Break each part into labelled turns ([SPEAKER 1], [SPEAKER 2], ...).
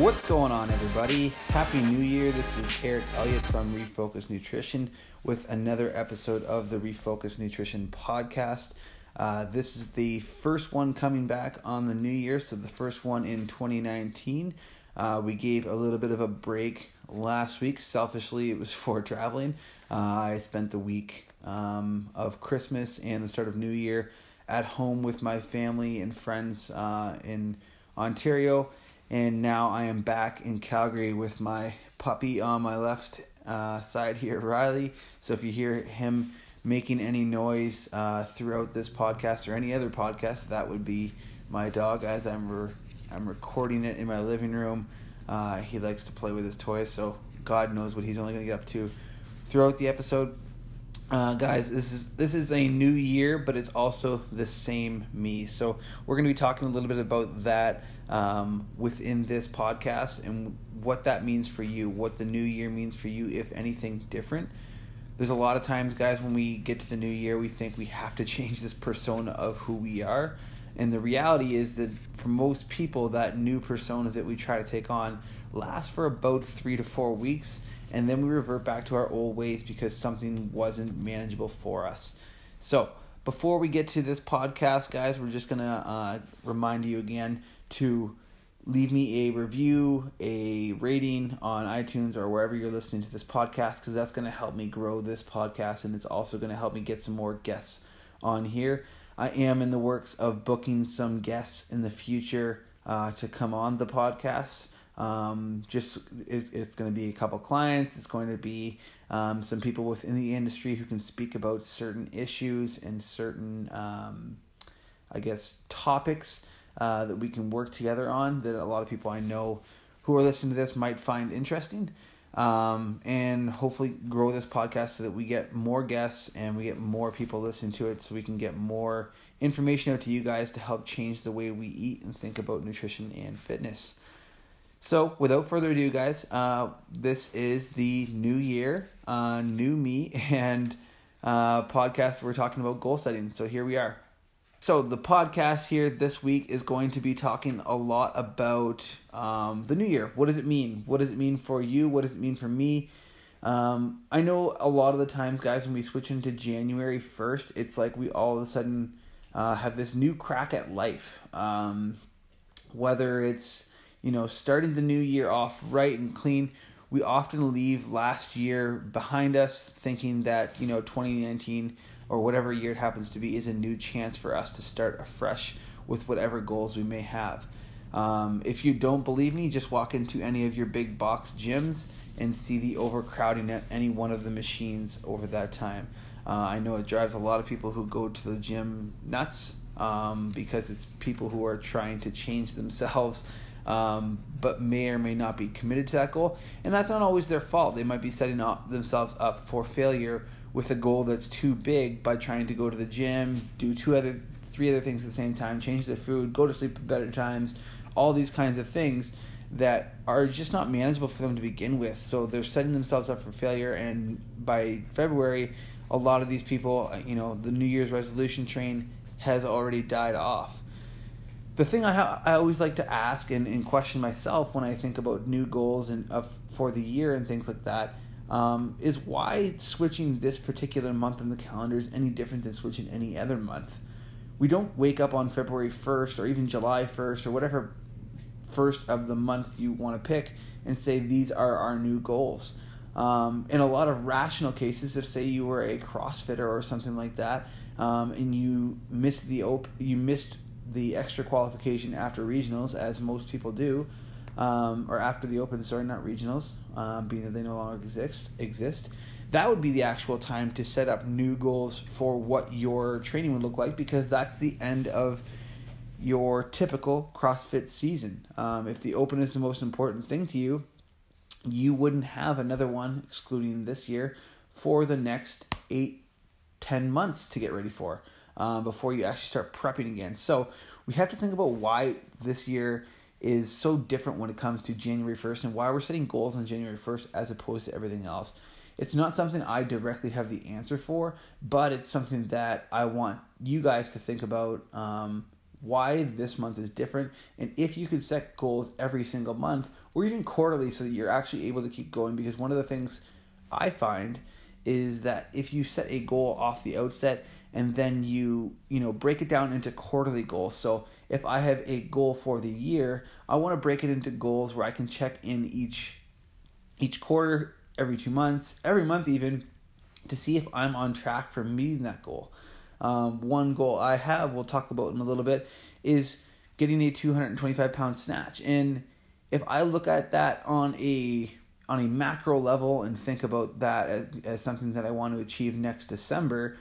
[SPEAKER 1] What's going on, everybody? Happy New Year. This is Eric Elliott from Refocus Nutrition with another episode of the Refocus Nutrition podcast. Uh, this is the first one coming back on the new year, so the first one in 2019. Uh, we gave a little bit of a break last week. Selfishly, it was for traveling. Uh, I spent the week um, of Christmas and the start of New Year at home with my family and friends uh, in Ontario and now I am back in Calgary with my puppy on my left uh, side here, Riley. So if you hear him making any noise uh, throughout this podcast or any other podcast, that would be my dog. As I'm re- I'm recording it in my living room, uh, he likes to play with his toys, so God knows what he's only going to get up to throughout the episode. Uh, guys, this is this is a new year, but it's also the same me. So we're going to be talking a little bit about that um, within this podcast and what that means for you, what the new year means for you, if anything different. There's a lot of times, guys, when we get to the new year, we think we have to change this persona of who we are. And the reality is that for most people, that new persona that we try to take on lasts for about three to four weeks. And then we revert back to our old ways because something wasn't manageable for us. So, before we get to this podcast, guys, we're just going to uh, remind you again to leave me a review, a rating on iTunes or wherever you're listening to this podcast because that's going to help me grow this podcast and it's also going to help me get some more guests on here. I am in the works of booking some guests in the future uh, to come on the podcast. Um, just it, it's going to be a couple clients. It's going to be um, some people within the industry who can speak about certain issues and certain, um, I guess, topics uh, that we can work together on that a lot of people I know who are listening to this might find interesting. Um, and hopefully grow this podcast so that we get more guests and we get more people listening to it so we can get more information out to you guys to help change the way we eat and think about nutrition and fitness. So, without further ado, guys, uh, this is the new year, uh, new me, and uh, podcast. We're talking about goal setting. So, here we are. So the podcast here this week is going to be talking a lot about um, the new year. What does it mean? What does it mean for you? What does it mean for me? Um, I know a lot of the times, guys, when we switch into January first, it's like we all of a sudden uh, have this new crack at life. Um, whether it's you know starting the new year off right and clean, we often leave last year behind us, thinking that you know twenty nineteen or whatever year it happens to be is a new chance for us to start afresh with whatever goals we may have. Um, if you don't believe me, just walk into any of your big box gyms and see the overcrowding at any one of the machines over that time. Uh, I know it drives a lot of people who go to the gym nuts um, because it's people who are trying to change themselves um, but may or may not be committed to that goal. And that's not always their fault. They might be setting up themselves up for failure with a goal that's too big by trying to go to the gym, do two other, three other things at the same time, change their food, go to sleep at better times, all these kinds of things that are just not manageable for them to begin with. So they're setting themselves up for failure, and by February, a lot of these people, you know, the New Year's resolution train has already died off. The thing I, ha- I always like to ask and, and question myself when I think about new goals and uh, for the year and things like that um, is why switching this particular month in the calendar is any different than switching any other month. We don't wake up on February 1st or even July 1st or whatever first of the month you want to pick and say these are our new goals. Um, in a lot of rational cases, if say you were a CrossFitter or something like that, um, and you missed the op- you missed the extra qualification after regionals, as most people do, um, or after the Open, sorry, not regionals, um, being that they no longer exist. Exist. That would be the actual time to set up new goals for what your training would look like because that's the end of your typical CrossFit season. Um, if the Open is the most important thing to you, you wouldn't have another one, excluding this year, for the next eight, ten months to get ready for uh, before you actually start prepping again. So we have to think about why this year is so different when it comes to January 1st and why we're setting goals on January 1st as opposed to everything else. It's not something I directly have the answer for, but it's something that I want you guys to think about um, why this month is different and if you could set goals every single month or even quarterly so that you're actually able to keep going because one of the things I find is that if you set a goal off the outset and then you you know break it down into quarterly goals. So if i have a goal for the year i want to break it into goals where i can check in each each quarter every two months every month even to see if i'm on track for meeting that goal. Um, one goal i have we'll talk about in a little bit is getting a 225 pound snatch. And if i look at that on a on a macro level and think about that as, as something that i want to achieve next december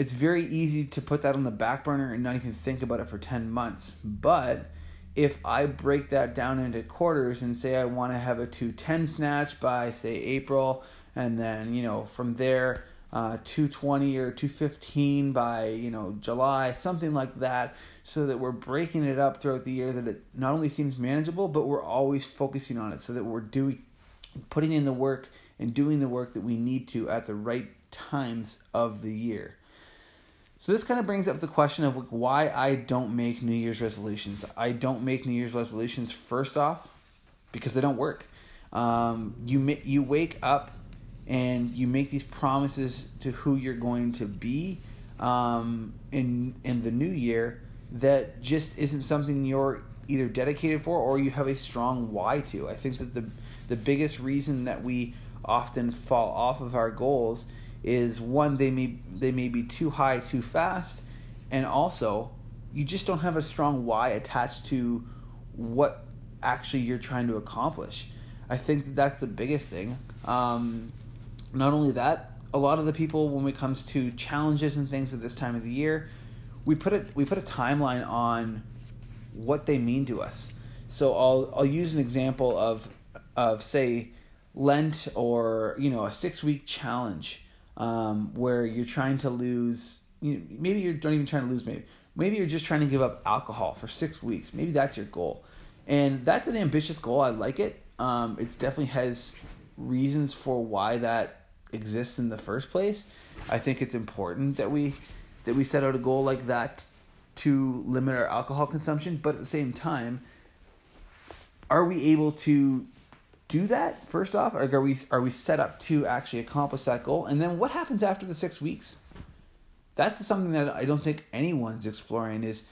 [SPEAKER 1] it's very easy to put that on the back burner and not even think about it for 10 months. But if I break that down into quarters and say I want to have a 210 snatch by, say, April, and then, you know, from there, uh, 220 or 215 by, you know, July, something like that, so that we're breaking it up throughout the year that it not only seems manageable, but we're always focusing on it so that we're doing, putting in the work and doing the work that we need to at the right times of the year. So this kind of brings up the question of why I don't make New Year's resolutions. I don't make New Year's resolutions first off because they don't work. Um, you you wake up and you make these promises to who you're going to be um, in in the new year that just isn't something you're either dedicated for or you have a strong why to. I think that the the biggest reason that we often fall off of our goals is one they may they may be too high too fast and also you just don't have a strong why attached to what actually you're trying to accomplish. I think that's the biggest thing. Um, not only that a lot of the people when it comes to challenges and things at this time of the year we put it we put a timeline on what they mean to us. So i'll i'll use an example of of say lent or you know a six week challenge um, where you're trying to lose. You know, maybe you don't even trying to lose. Maybe maybe you're just trying to give up alcohol for six weeks. Maybe that's your goal, and that's an ambitious goal. I like it. Um, it definitely has reasons for why that exists in the first place. I think it's important that we that we set out a goal like that to limit our alcohol consumption, but at the same time, are we able to do that first off? Are we are we set up to actually accomplish that goal? And then what happens after the six weeks? That's something that I don't think anyone's exploring. Is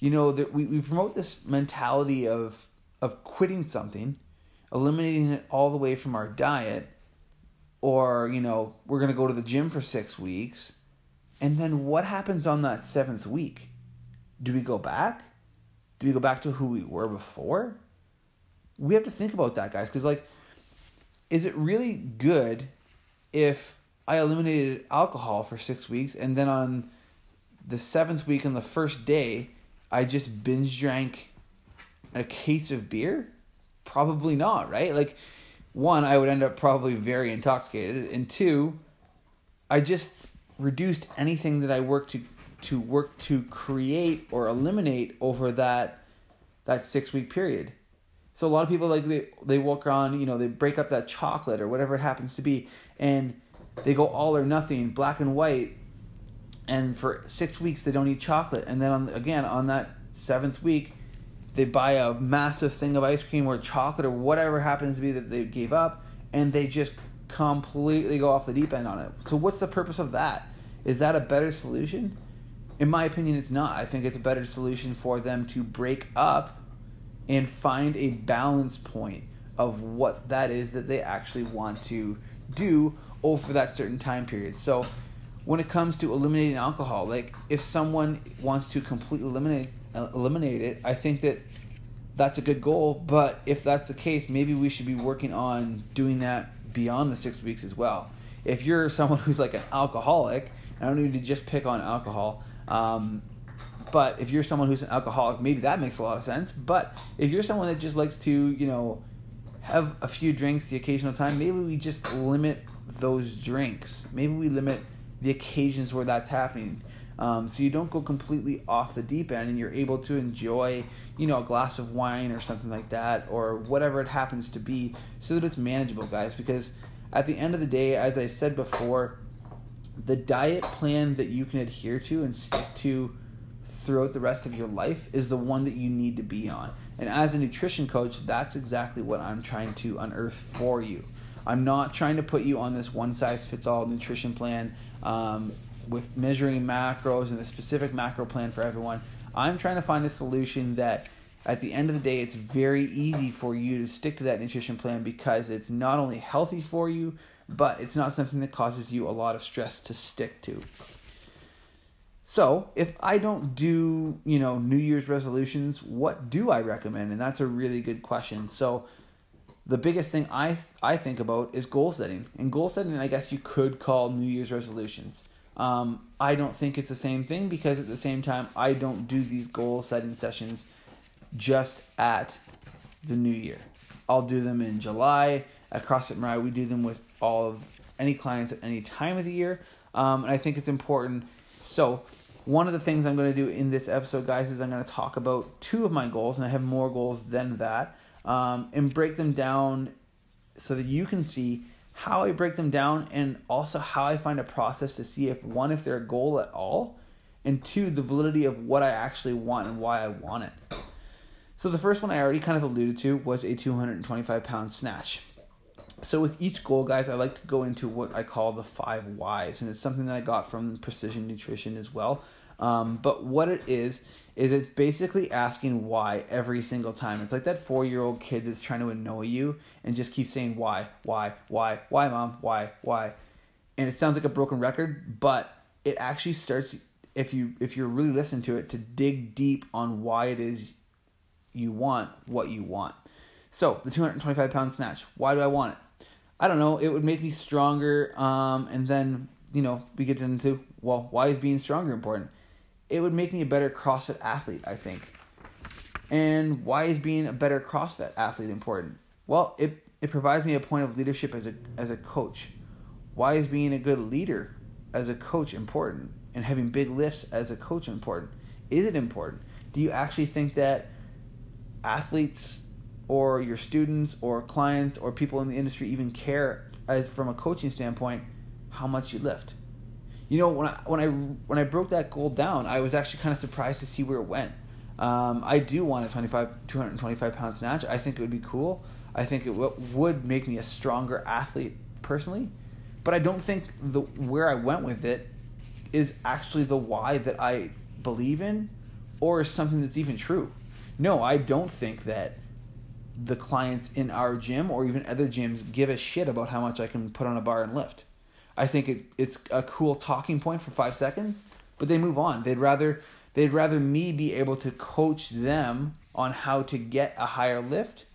[SPEAKER 1] you know that we, we promote this mentality of of quitting something, eliminating it all the way from our diet, or you know we're gonna go to the gym for six weeks, and then what happens on that seventh week? Do we go back? Do we go back to who we were before? We have to think about that, guys, because like, is it really good if I eliminated alcohol for six weeks and then on the seventh week on the first day I just binge drank a case of beer? Probably not, right? Like, one, I would end up probably very intoxicated, and two, I just reduced anything that I worked to to work to create or eliminate over that that six week period. So a lot of people like they they walk around, you know, they break up that chocolate or whatever it happens to be, and they go all or nothing, black and white, and for six weeks they don't eat chocolate, and then on again on that seventh week, they buy a massive thing of ice cream or chocolate or whatever happens to be that they gave up, and they just completely go off the deep end on it. So what's the purpose of that? Is that a better solution? In my opinion, it's not. I think it's a better solution for them to break up and find a balance point of what that is that they actually want to do over that certain time period. So when it comes to eliminating alcohol, like if someone wants to completely eliminate eliminate it, I think that that's a good goal, but if that's the case, maybe we should be working on doing that beyond the 6 weeks as well. If you're someone who's like an alcoholic, I don't need to just pick on alcohol. Um, but if you're someone who's an alcoholic, maybe that makes a lot of sense. But if you're someone that just likes to, you know, have a few drinks the occasional time, maybe we just limit those drinks. Maybe we limit the occasions where that's happening. Um, so you don't go completely off the deep end and you're able to enjoy, you know, a glass of wine or something like that or whatever it happens to be so that it's manageable, guys. Because at the end of the day, as I said before, the diet plan that you can adhere to and stick to throughout the rest of your life is the one that you need to be on. And as a nutrition coach, that's exactly what I'm trying to unearth for you. I'm not trying to put you on this one size fits all nutrition plan um, with measuring macros and a specific macro plan for everyone. I'm trying to find a solution that at the end of the day, it's very easy for you to stick to that nutrition plan because it's not only healthy for you, but it's not something that causes you a lot of stress to stick to. So, if I don't do, you know, New Year's resolutions, what do I recommend? And that's a really good question. So, the biggest thing I I think about is goal setting. And goal setting, I guess you could call New Year's resolutions. Um, I don't think it's the same thing because at the same time, I don't do these goal setting sessions just at the new year. I'll do them in July at CrossFit Mariah. We do them with all of any clients at any time of the year, um, and I think it's important. So, one of the things I'm going to do in this episode, guys, is I'm going to talk about two of my goals, and I have more goals than that, um, and break them down so that you can see how I break them down and also how I find a process to see if one, if they're a goal at all, and two, the validity of what I actually want and why I want it. So the first one I already kind of alluded to was a 225 pound snatch. So with each goal, guys, I like to go into what I call the five whys, and it's something that I got from Precision Nutrition as well. Um, but what it is is it's basically asking why every single time. It's like that four year old kid that's trying to annoy you and just keeps saying why, why, why, why, mom, why, why, and it sounds like a broken record, but it actually starts if you if you're really listening to it to dig deep on why it is you want what you want. So the 225 pound snatch. Why do I want it? I don't know. It would make me stronger. Um, and then you know we get into well, why is being stronger important? It would make me a better CrossFit athlete, I think. And why is being a better CrossFit athlete important? Well, it it provides me a point of leadership as a as a coach. Why is being a good leader as a coach important? And having big lifts as a coach important? Is it important? Do you actually think that athletes or your students or clients or people in the industry even care as from a coaching standpoint how much you lift. You know when I when I when I broke that goal down I was actually kind of surprised to see where it went. Um, I do want a 25 225 pound snatch. I think it would be cool. I think it w- would make me a stronger athlete personally. But I don't think the where I went with it is actually the why that I believe in or something that's even true. No, I don't think that the clients in our gym or even other gyms give a shit about how much I can put on a bar and lift. I think it, it's a cool talking point for five seconds, but they move on. They'd rather they'd rather me be able to coach them on how to get a higher lift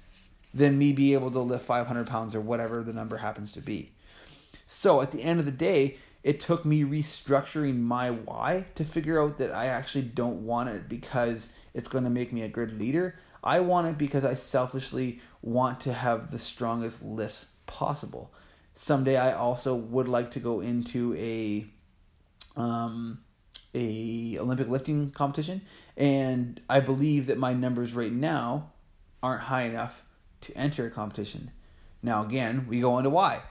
[SPEAKER 1] than me be able to lift 500 pounds or whatever the number happens to be. So at the end of the day, it took me restructuring my why to figure out that I actually don't want it because it's going to make me a good leader. I want it because I selfishly want to have the strongest lifts possible. Someday I also would like to go into a um, a Olympic lifting competition, and I believe that my numbers right now aren't high enough to enter a competition. Now again, we go into why.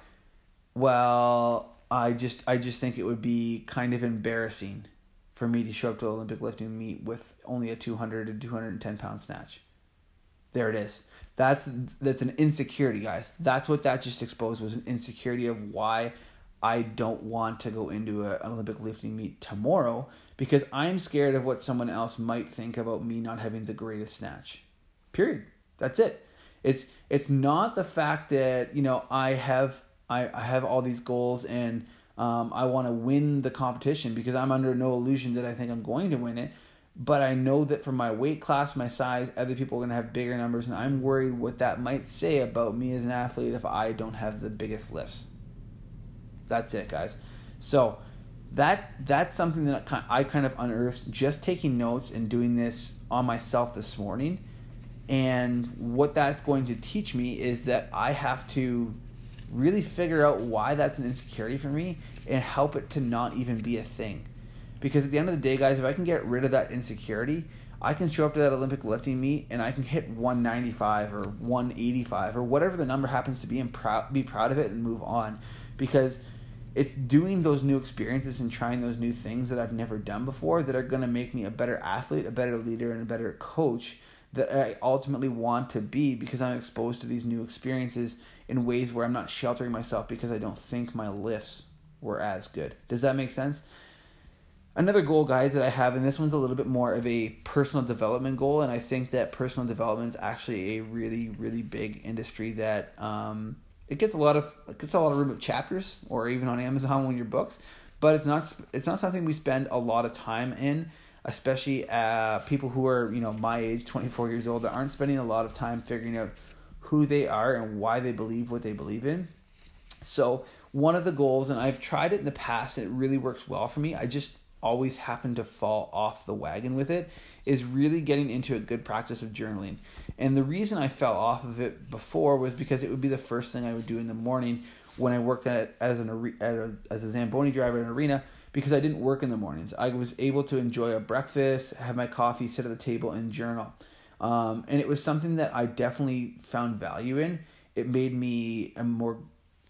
[SPEAKER 1] Well, I just I just think it would be kind of embarrassing for me to show up to Olympic lifting meet with only a 200 to 210 pound snatch. There it is. That's that's an insecurity, guys. That's what that just exposed was an insecurity of why I don't want to go into a, an Olympic lifting meet tomorrow because I'm scared of what someone else might think about me not having the greatest snatch. Period. That's it. It's it's not the fact that you know I have I, I have all these goals and um, I want to win the competition because I'm under no illusion that I think I'm going to win it. But I know that for my weight class, my size, other people are going to have bigger numbers, and I'm worried what that might say about me as an athlete if I don't have the biggest lifts. That's it, guys. So that that's something that I kind of unearthed just taking notes and doing this on myself this morning. And what that's going to teach me is that I have to really figure out why that's an insecurity for me and help it to not even be a thing. Because at the end of the day, guys, if I can get rid of that insecurity, I can show up to that Olympic lifting meet and I can hit 195 or 185 or whatever the number happens to be and proud, be proud of it and move on. Because it's doing those new experiences and trying those new things that I've never done before that are going to make me a better athlete, a better leader, and a better coach that I ultimately want to be because I'm exposed to these new experiences in ways where I'm not sheltering myself because I don't think my lifts were as good. Does that make sense? Another goal, guys, that I have, and this one's a little bit more of a personal development goal, and I think that personal development is actually a really, really big industry that um, it gets a lot of it gets a lot of room of chapters or even on Amazon when your books, but it's not it's not something we spend a lot of time in, especially uh, people who are you know my age, twenty four years old, that aren't spending a lot of time figuring out who they are and why they believe what they believe in. So one of the goals, and I've tried it in the past, and it really works well for me. I just always happen to fall off the wagon with it is really getting into a good practice of journaling. And the reason I fell off of it before was because it would be the first thing I would do in the morning when I worked at as an at a, as a Zamboni driver in an arena because I didn't work in the mornings. I was able to enjoy a breakfast, have my coffee, sit at the table and journal. Um, and it was something that I definitely found value in. It made me a more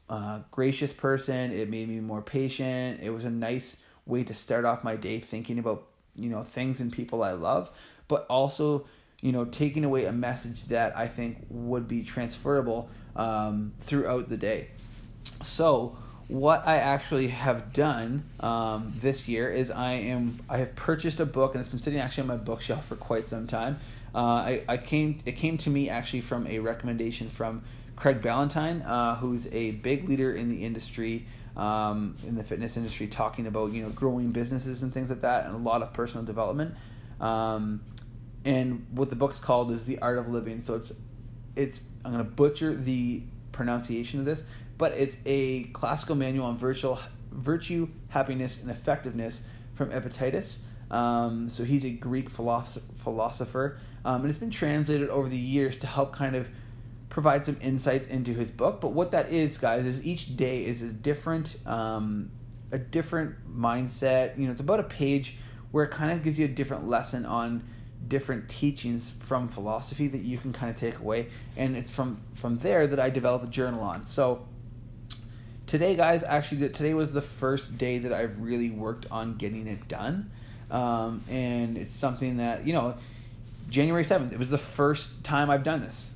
[SPEAKER 1] uh, gracious person. It made me more patient. It was a nice way to start off my day thinking about you know things and people I love, but also you know taking away a message that I think would be transferable um, throughout the day. So what I actually have done um, this year is I am I have purchased a book and it's been sitting actually on my bookshelf for quite some time. Uh, I, I came it came to me actually from a recommendation from Craig Ballantyne, uh, who's a big leader in the industry um, in the fitness industry talking about you know growing businesses and things like that, and a lot of personal development. Um, and what the book's called is the art of living. So it's it's I'm gonna butcher the pronunciation of this, but it's a classical manual on virtual virtue, happiness, and effectiveness from Epictetus. Um, so he's a Greek philosopher, um, and it's been translated over the years to help kind of provide some insights into his book. But what that is, guys, is each day is a different um, a different mindset. You know, it's about a page where it kind of gives you a different lesson on different teachings from philosophy that you can kind of take away and it's from from there that i develop a journal on so today guys actually today was the first day that i've really worked on getting it done um, and it's something that you know january 7th it was the first time i've done this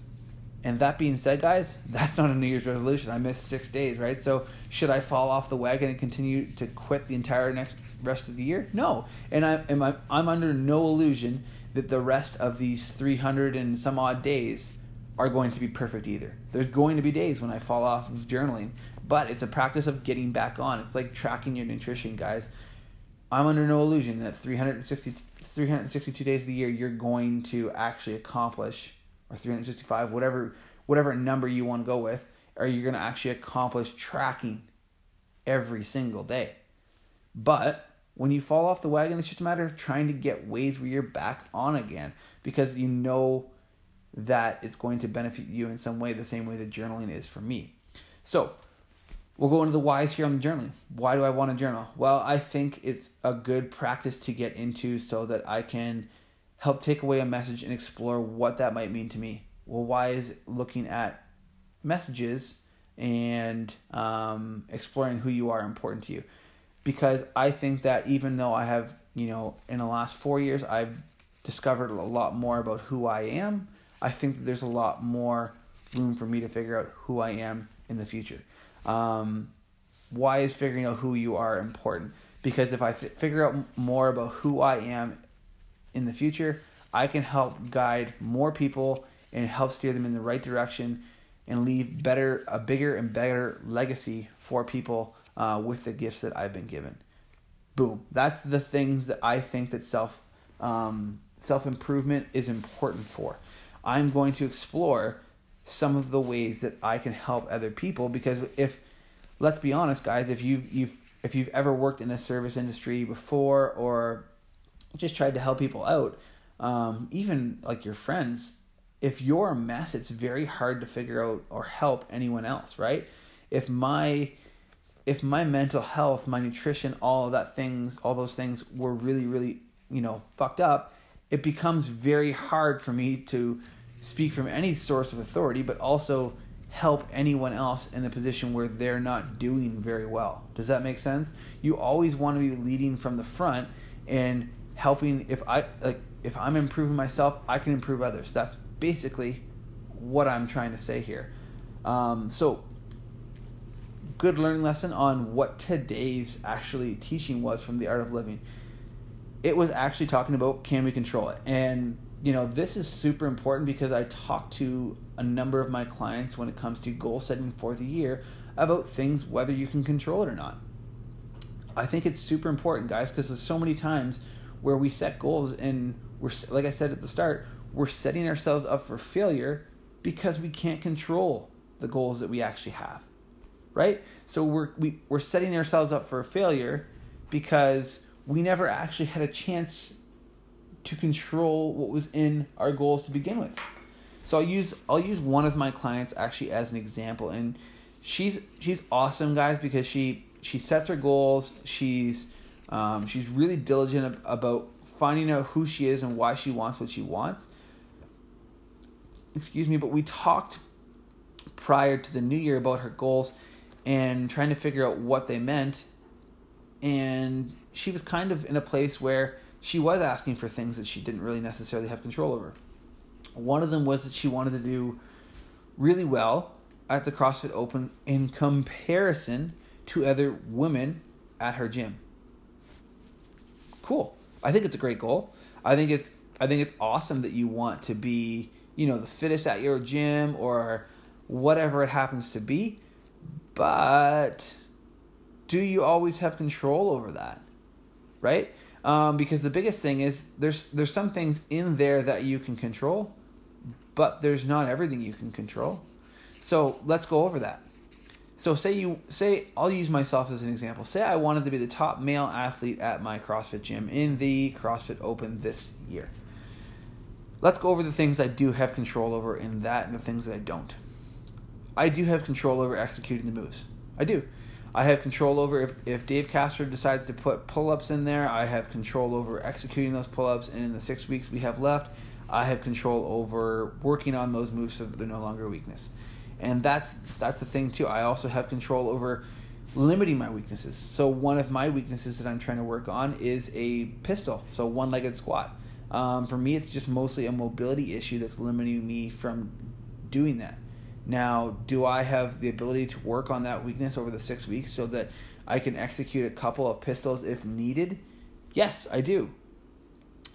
[SPEAKER 1] and that being said, guys, that's not a New Year's resolution. I missed six days, right? So should I fall off the wagon and continue to quit the entire next rest of the year? No. And I am I, I'm under no illusion that the rest of these 300 and some odd days are going to be perfect either. There's going to be days when I fall off of journaling, but it's a practice of getting back on. It's like tracking your nutrition, guys. I'm under no illusion that 360 362 days of the year you're going to actually accomplish or 365, whatever whatever number you want to go with, are you going to actually accomplish tracking every single day. But when you fall off the wagon, it's just a matter of trying to get ways where you're back on again because you know that it's going to benefit you in some way, the same way that journaling is for me. So, we'll go into the whys here on the journaling. Why do I want to journal? Well, I think it's a good practice to get into so that I can help take away a message and explore what that might mean to me. Well, why is looking at messages and um, exploring who you are important to you? Because I think that even though I have, you know, in the last four years, I've discovered a lot more about who I am, I think that there's a lot more room for me to figure out who I am in the future. Um, why is figuring out who you are important? Because if I f- figure out more about who I am in the future, I can help guide more people and help steer them in the right direction and leave better a bigger and better legacy for people uh, with the gifts that I've been given. Boom. That's the things that I think that self um, self improvement is important for. I'm going to explore some of the ways that I can help other people because if let's be honest guys if you you've if you've ever worked in a service industry before or just tried to help people out, um, even like your friends, if you're a mess, it's very hard to figure out or help anyone else, right? If my if my mental health, my nutrition, all of that things, all those things were really, really, you know, fucked up, it becomes very hard for me to speak from any source of authority, but also help anyone else in a position where they're not doing very well. Does that make sense? You always want to be leading from the front and helping if I like if I'm improving myself, I can improve others. That's basically what I'm trying to say here. Um, so good learning lesson on what today's actually teaching was from the art of living. It was actually talking about can we control it? And you know, this is super important because I talk to a number of my clients when it comes to goal setting for the year about things whether you can control it or not. I think it's super important, guys, because there's so many times where we set goals and we're like I said at the start, we're setting ourselves up for failure because we can't control the goals that we actually have right? So we're we, we're setting ourselves up for failure because we never actually had a chance to control what was in our goals to begin with. So I'll use I'll use one of my clients actually as an example, and she's she's awesome, guys, because she she sets her goals. She's um, she's really diligent about finding out who she is and why she wants what she wants. Excuse me, but we talked prior to the new year about her goals and trying to figure out what they meant. And she was kind of in a place where she was asking for things that she didn't really necessarily have control over. One of them was that she wanted to do really well at the CrossFit Open in comparison to other women at her gym. Cool. I think it's a great goal. I think it's I think it's awesome that you want to be, you know, the fittest at your gym or whatever it happens to be. But do you always have control over that? Right? Um, because the biggest thing is there's there's some things in there that you can control, but there's not everything you can control. So let's go over that. So say you say I'll use myself as an example. Say I wanted to be the top male athlete at my CrossFit gym in the CrossFit Open this year. Let's go over the things I do have control over in that and the things that I don't. I do have control over executing the moves. I do. I have control over if, if Dave Castro decides to put pull ups in there, I have control over executing those pull ups. And in the six weeks we have left, I have control over working on those moves so that they're no longer a weakness. And that's that's the thing too. I also have control over limiting my weaknesses. So one of my weaknesses that I'm trying to work on is a pistol, so one-legged squat. Um, for me, it's just mostly a mobility issue that's limiting me from doing that. Now, do I have the ability to work on that weakness over the six weeks so that I can execute a couple of pistols if needed? Yes, I do.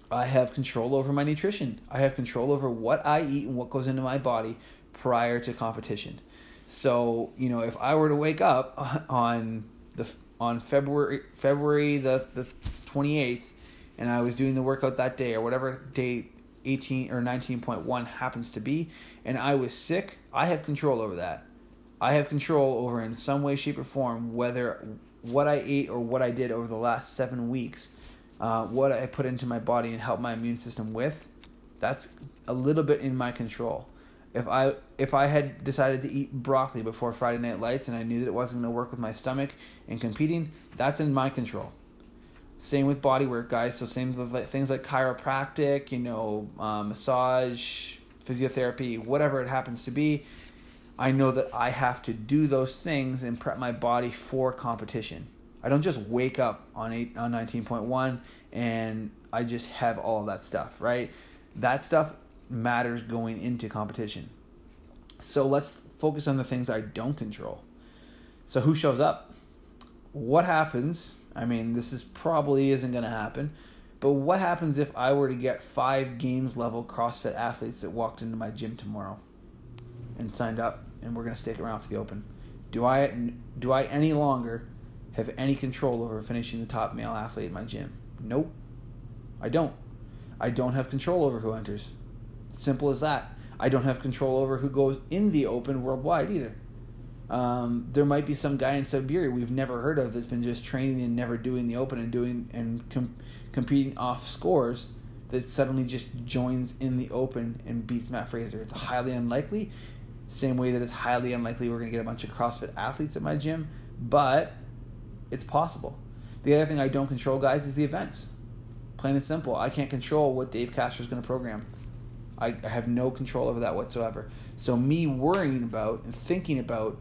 [SPEAKER 1] I have control over my nutrition. I have control over what I eat and what goes into my body prior to competition. So, you know, if I were to wake up on the on February February the the 28th and I was doing the workout that day or whatever date 18 or 19.1 happens to be and I was sick, I have control over that. I have control over in some way, shape, or form whether what I ate or what I did over the last seven weeks, uh, what I put into my body and help my immune system with, that's a little bit in my control. If I if I had decided to eat broccoli before Friday Night Lights and I knew that it wasn't going to work with my stomach and competing, that's in my control. Same with body work, guys. So same with like, things like chiropractic, you know, um, massage, physiotherapy, whatever it happens to be. I know that I have to do those things and prep my body for competition. I don't just wake up on eight on nineteen point one and I just have all that stuff, right? That stuff matters going into competition. So let's focus on the things I don't control. So who shows up? What happens I mean, this is probably isn't going to happen. But what happens if I were to get five games level CrossFit athletes that walked into my gym tomorrow and signed up and we're going to stick around for the open? Do I do I any longer have any control over finishing the top male athlete in my gym? Nope. I don't. I don't have control over who enters. Simple as that. I don't have control over who goes in the open worldwide either. Um, there might be some guy in Siberia we've never heard of that's been just training and never doing the open and doing and com- competing off scores that suddenly just joins in the open and beats Mat Fraser. It's highly unlikely. Same way that it's highly unlikely we're going to get a bunch of CrossFit athletes at my gym, but it's possible. The other thing I don't control, guys, is the events. Plain and simple. I can't control what Dave Castro is going to program. I, I have no control over that whatsoever. So me worrying about and thinking about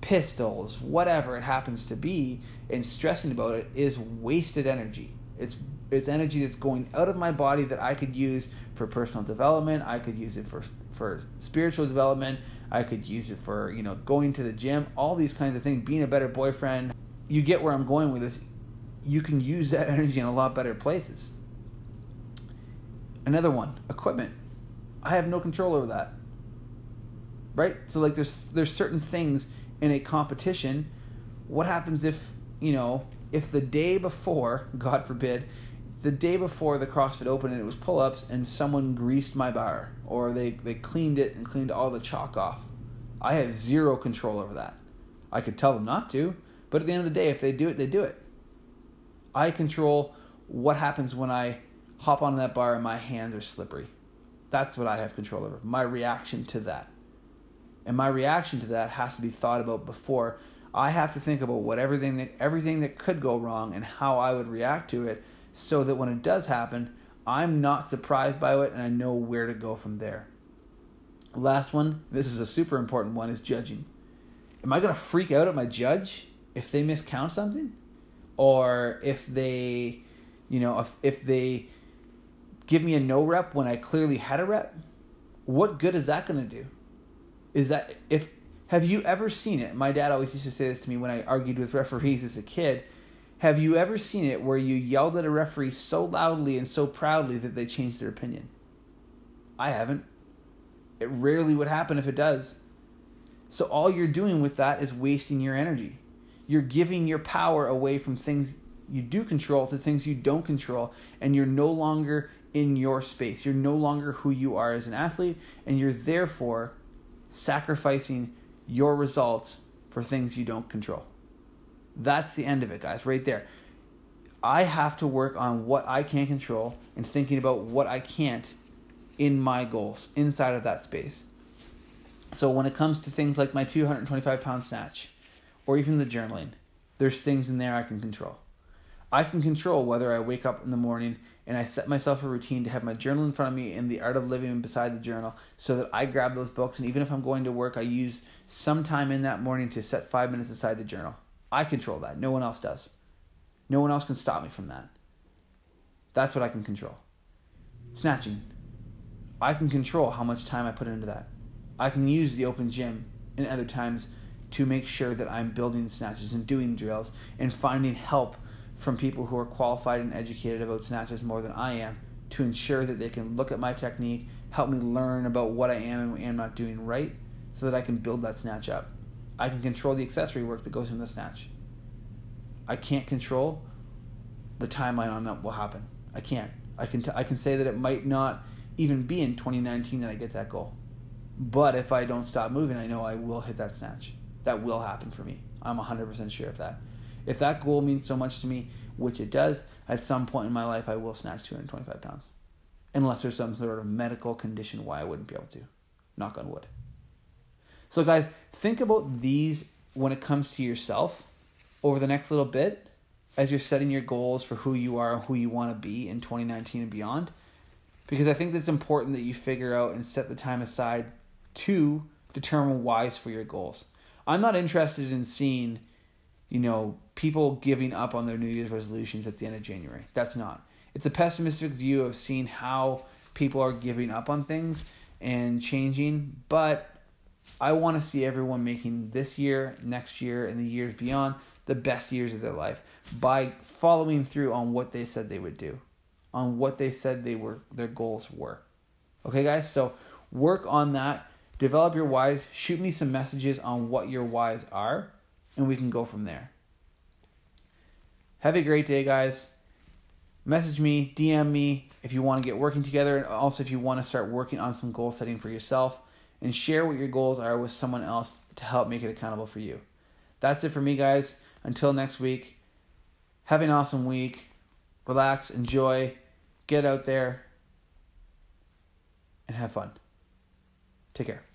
[SPEAKER 1] pistols, whatever it happens to be, and stressing about it is wasted energy. It's it's energy that's going out of my body that I could use for personal development. I could use it for for spiritual development. I could use it for you know going to the gym. All these kinds of things. Being a better boyfriend. You get where I'm going with this. You can use that energy in a lot better places. Another one, equipment. I have no control over that. Right? So like there's there's certain things in a competition. What happens if, you know, if the day before, God forbid, the day before the CrossFit Open and it was pull ups and someone greased my bar or they, they cleaned it and cleaned all the chalk off. I have zero control over that. I could tell them not to, but at the end of the day, if they do it, they do it. I control what happens when I hop on that bar and my hands are slippery. That's what I have control over. My reaction to that. And my reaction to that has to be thought about before I have to think about what everything that everything that could go wrong and how I would react to it so that when it does happen, I'm not surprised by it and I know where to go from there. Last one, this is a super important one, is judging. Am I going to freak out at my judge if they miscount something? Or if they, you know, if, if they give me a no rep when I clearly had a rep? What good is that going to do? Is that if have you ever seen it? My dad always used to say this to me when I argued with referees as a kid. Have you ever seen it where you yelled at a referee so loudly and so proudly that they changed their opinion? I haven't. It rarely would happen if it does. So all you're doing with that is wasting your energy. You're giving your power away from things you do control to things you don't control, and you're no longer in your space. You're no longer who you are as an athlete, and you're therefore sacrificing your results for things you don't control. That's the end of it, guys, right there. I have to work on what I can control and thinking about what I can't in my goals inside of that space. So when it comes to things like my 225 pound snatch or even the journaling, there's things in there I can control. I can control whether I wake up in the morning and I set myself a routine to have my journal in front of me and the art of living beside the journal so that I grab those books and even if I'm going to work, I use some time in that morning to set five minutes aside to journal. I control that. No one else does. No one else can stop me from that. That's what I can control. Snatching. I can control how much time I put into that. I can use the open gym and other times to make sure that I'm building snatches and doing drills and finding help from people who are qualified and educated about snatches more than I am to ensure that they can look at my technique, help me learn about what I am and am not doing right so that I can build that snatch up. I can control the accessory work that goes in the snatch. I can't control the timeline on that will happen. I can't. I can t- I can say that it might not even be in 2019 that I get that goal. But if I don't stop moving, I know I will hit that snatch. That will happen for me. I'm 100% sure of that. If that goal means so much to me, which it does, at some point in my life, I will snatch 225 pounds. Unless there's some sort of medical condition why I wouldn't be able to. Knock on wood. So, guys, think about these when it comes to yourself over the next little bit as you're setting your goals for who you are and who you want to be in 2019 and beyond. Because I think it's important that you figure out and set the time aside to determine whys for your goals. I'm not interested in seeing you know, people giving up on their New Year's resolutions at the end of January. That's not. It's a pessimistic view of seeing how people are giving up on things and changing, but I want to see everyone making this year, next year, and the years beyond the best years of their life by following through on what they said they would do, on what they said they were their goals were. Okay, guys? So work on that. Develop your whys. Shoot me some messages on what your whys are and we can go from there. Have a great day, guys. Message me, DM me if you want to get working together, and also if you want to start working on some goal setting for yourself, and share what your goals are with someone else to help make it accountable for you. That's it for me, guys. Until next week, have an awesome week. Relax, enjoy, get out there, and have fun. Take care.